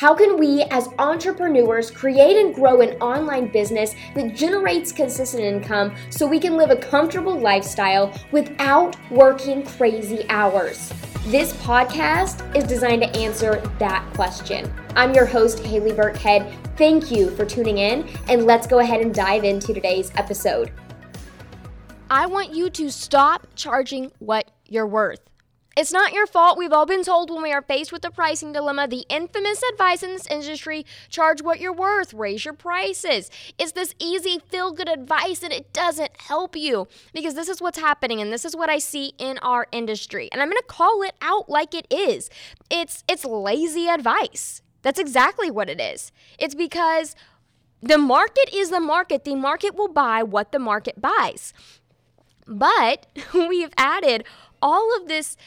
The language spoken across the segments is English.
How can we, as entrepreneurs, create and grow an online business that generates consistent income so we can live a comfortable lifestyle without working crazy hours? This podcast is designed to answer that question. I'm your host, Haley Burkhead. Thank you for tuning in, and let's go ahead and dive into today's episode. I want you to stop charging what you're worth. It's not your fault. We've all been told when we are faced with the pricing dilemma, the infamous advice in this industry charge what you're worth, raise your prices. It's this easy, feel good advice, and it doesn't help you because this is what's happening, and this is what I see in our industry. And I'm going to call it out like it is it's, it's lazy advice. That's exactly what it is. It's because the market is the market, the market will buy what the market buys. But we've added all of this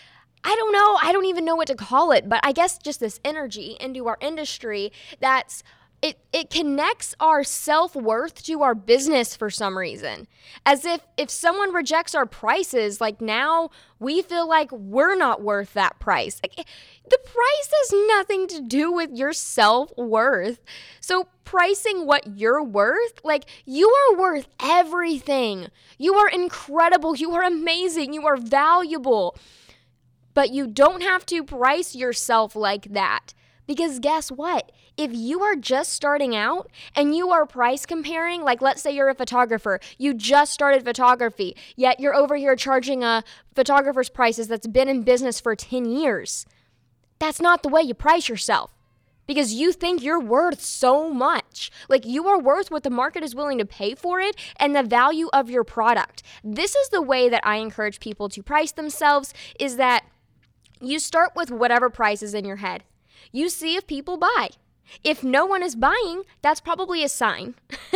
I don't know. I don't even know what to call it, but I guess just this energy into our industry that's it, it connects our self-worth to our business for some reason. As if if someone rejects our prices like now we feel like we're not worth that price. Like, eh, the price has nothing to do with your self-worth. So pricing what you're worth like you are worth everything. You are incredible. You are amazing. You are valuable but you don't have to price yourself like that. Because guess what? If you are just starting out and you are price comparing, like let's say you're a photographer, you just started photography, yet you're over here charging a photographer's prices that's been in business for 10 years. That's not the way you price yourself because you think you're worth so much. Like you are worth what the market is willing to pay for it and the value of your product. This is the way that I encourage people to price themselves is that you start with whatever price is in your head. You see if people buy. If no one is buying, that's probably a sign.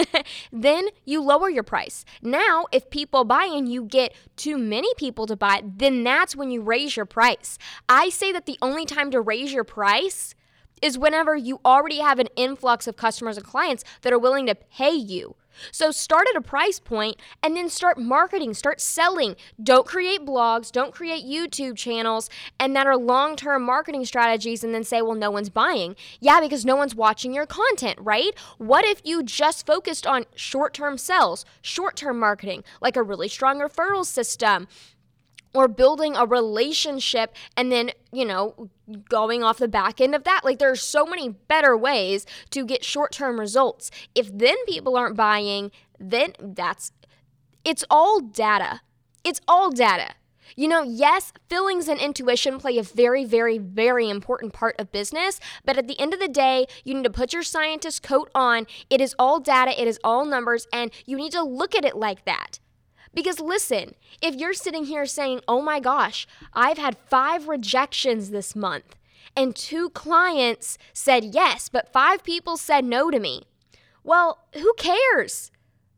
then you lower your price. Now, if people buy and you get too many people to buy, then that's when you raise your price. I say that the only time to raise your price is whenever you already have an influx of customers and clients that are willing to pay you. So start at a price point and then start marketing, start selling. Don't create blogs, don't create YouTube channels and that are long-term marketing strategies and then say, "Well, no one's buying." Yeah, because no one's watching your content, right? What if you just focused on short-term sales, short-term marketing, like a really strong referral system? Or building a relationship and then, you know, going off the back end of that. Like there's so many better ways to get short-term results. If then people aren't buying, then that's it's all data. It's all data. You know, yes, feelings and intuition play a very, very, very important part of business, but at the end of the day, you need to put your scientist coat on. It is all data, it is all numbers, and you need to look at it like that. Because listen, if you're sitting here saying, oh my gosh, I've had five rejections this month, and two clients said yes, but five people said no to me. Well, who cares?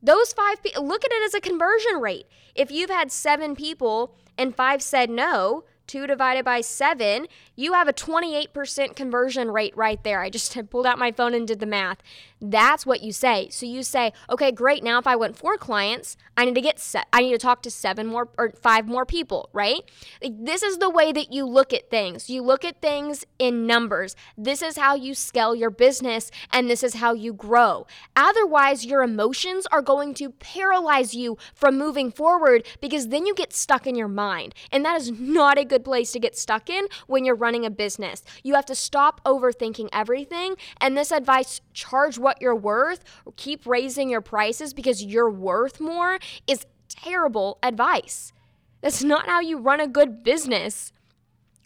Those five people, look at it as a conversion rate. If you've had seven people and five said no, 2 divided by 7, you have a 28% conversion rate right there. I just pulled out my phone and did the math. That's what you say. So you say, okay, great. Now if I want four clients, I need to get set. I need to talk to seven more or five more people, right? This is the way that you look at things. You look at things in numbers. This is how you scale your business and this is how you grow. Otherwise, your emotions are going to paralyze you from moving forward because then you get stuck in your mind. And that is not a good place to get stuck in when you're running a business. You have to stop overthinking everything. And this advice charge what you're worth, keep raising your prices because you're worth more is terrible advice. That's not how you run a good business.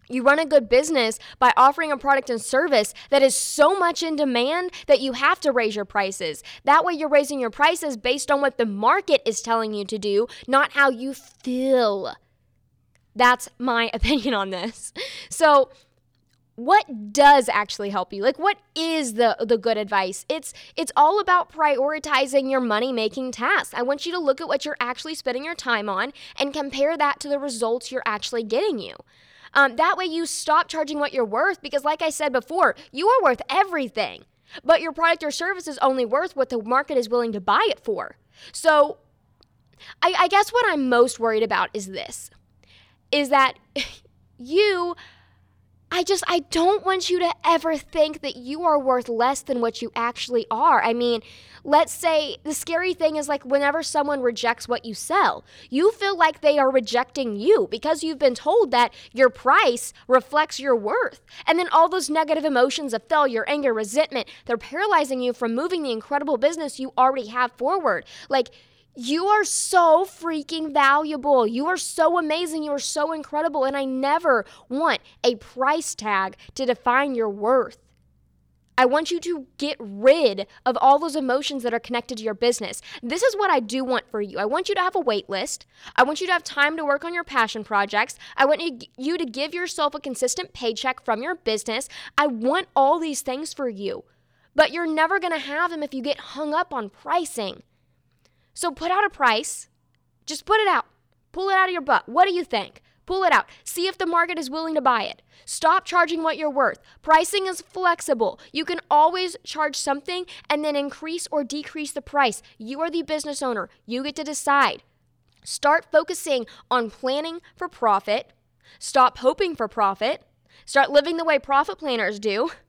You run a good business by offering a product and service that is so much in demand that you have to raise your prices. That way, you're raising your prices based on what the market is telling you to do, not how you feel. That's my opinion on this. So, what does actually help you? Like what is the the good advice? It's it's all about prioritizing your money making tasks. I want you to look at what you're actually spending your time on and compare that to the results you're actually getting you. Um, that way you stop charging what you're worth because like i said before you are worth everything but your product or service is only worth what the market is willing to buy it for. So I, I guess what i'm most worried about is this is that you I just, I don't want you to ever think that you are worth less than what you actually are. I mean, let's say the scary thing is like whenever someone rejects what you sell, you feel like they are rejecting you because you've been told that your price reflects your worth. And then all those negative emotions of failure, anger, resentment, they're paralyzing you from moving the incredible business you already have forward. Like, you are so freaking valuable. You are so amazing. You are so incredible. And I never want a price tag to define your worth. I want you to get rid of all those emotions that are connected to your business. This is what I do want for you. I want you to have a wait list. I want you to have time to work on your passion projects. I want you to give yourself a consistent paycheck from your business. I want all these things for you. But you're never going to have them if you get hung up on pricing. So put out a price. Just put it out. Pull it out of your butt. What do you think? Pull it out. See if the market is willing to buy it. Stop charging what you're worth. Pricing is flexible. You can always charge something and then increase or decrease the price. You are the business owner. You get to decide. Start focusing on planning for profit. Stop hoping for profit. Start living the way profit planners do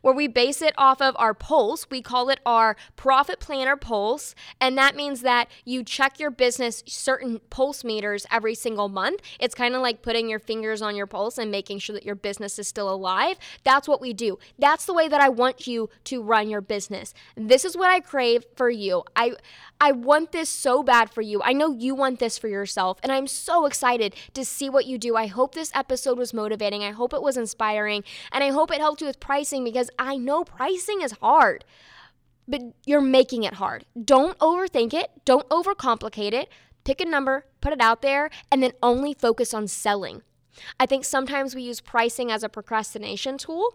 where we base it off of our pulse. We call it our profit planner pulse. And that means that you check your business certain pulse meters every single month. It's kind of like putting your fingers on your pulse and making sure that your business is still alive. That's what we do. That's the way that I want you to run your business. This is what I crave for you. I I want this so bad for you. I know you want this for yourself, and I'm so excited to see what you do. I hope this episode was motivating. I hope it was inspiring, and I hope it helped you with pricing because I know pricing is hard. But you're making it hard. Don't overthink it. Don't overcomplicate it. Pick a number, put it out there, and then only focus on selling. I think sometimes we use pricing as a procrastination tool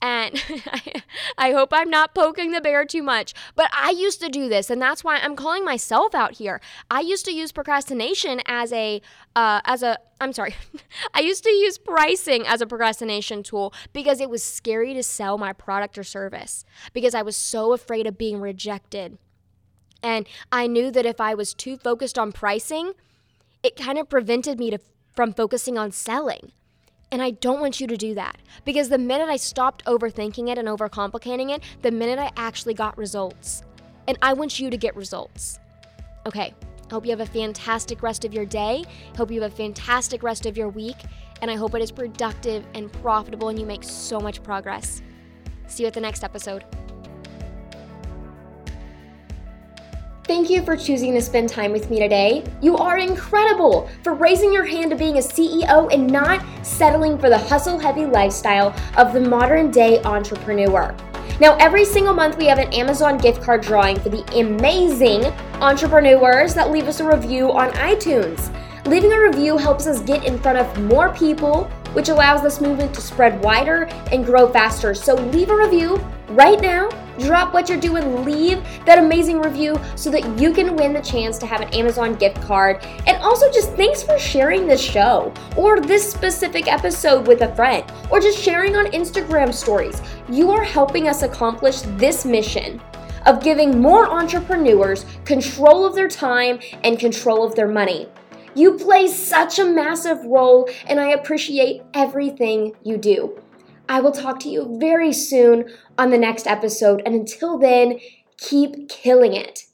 and I, hope I'm not poking the bear too much, but I used to do this, and that's why I'm calling myself out here. I used to use procrastination as a, uh, as a, I'm sorry, I used to use pricing as a procrastination tool because it was scary to sell my product or service because I was so afraid of being rejected. And I knew that if I was too focused on pricing, it kind of prevented me to, from focusing on selling. And I don't want you to do that because the minute I stopped overthinking it and overcomplicating it, the minute I actually got results. And I want you to get results. Okay, I hope you have a fantastic rest of your day. Hope you have a fantastic rest of your week. And I hope it is productive and profitable and you make so much progress. See you at the next episode. Thank you for choosing to spend time with me today. You are incredible for raising your hand to being a CEO and not settling for the hustle heavy lifestyle of the modern day entrepreneur. Now, every single month, we have an Amazon gift card drawing for the amazing entrepreneurs that leave us a review on iTunes. Leaving a review helps us get in front of more people, which allows this movement to spread wider and grow faster. So, leave a review right now drop what you're doing, leave that amazing review so that you can win the chance to have an Amazon gift card. And also, just thanks for sharing this show or this specific episode with a friend or just sharing on Instagram stories. You are helping us accomplish this mission of giving more entrepreneurs control of their time and control of their money. You play such a massive role, and I appreciate everything you do. I will talk to you very soon on the next episode. And until then, keep killing it.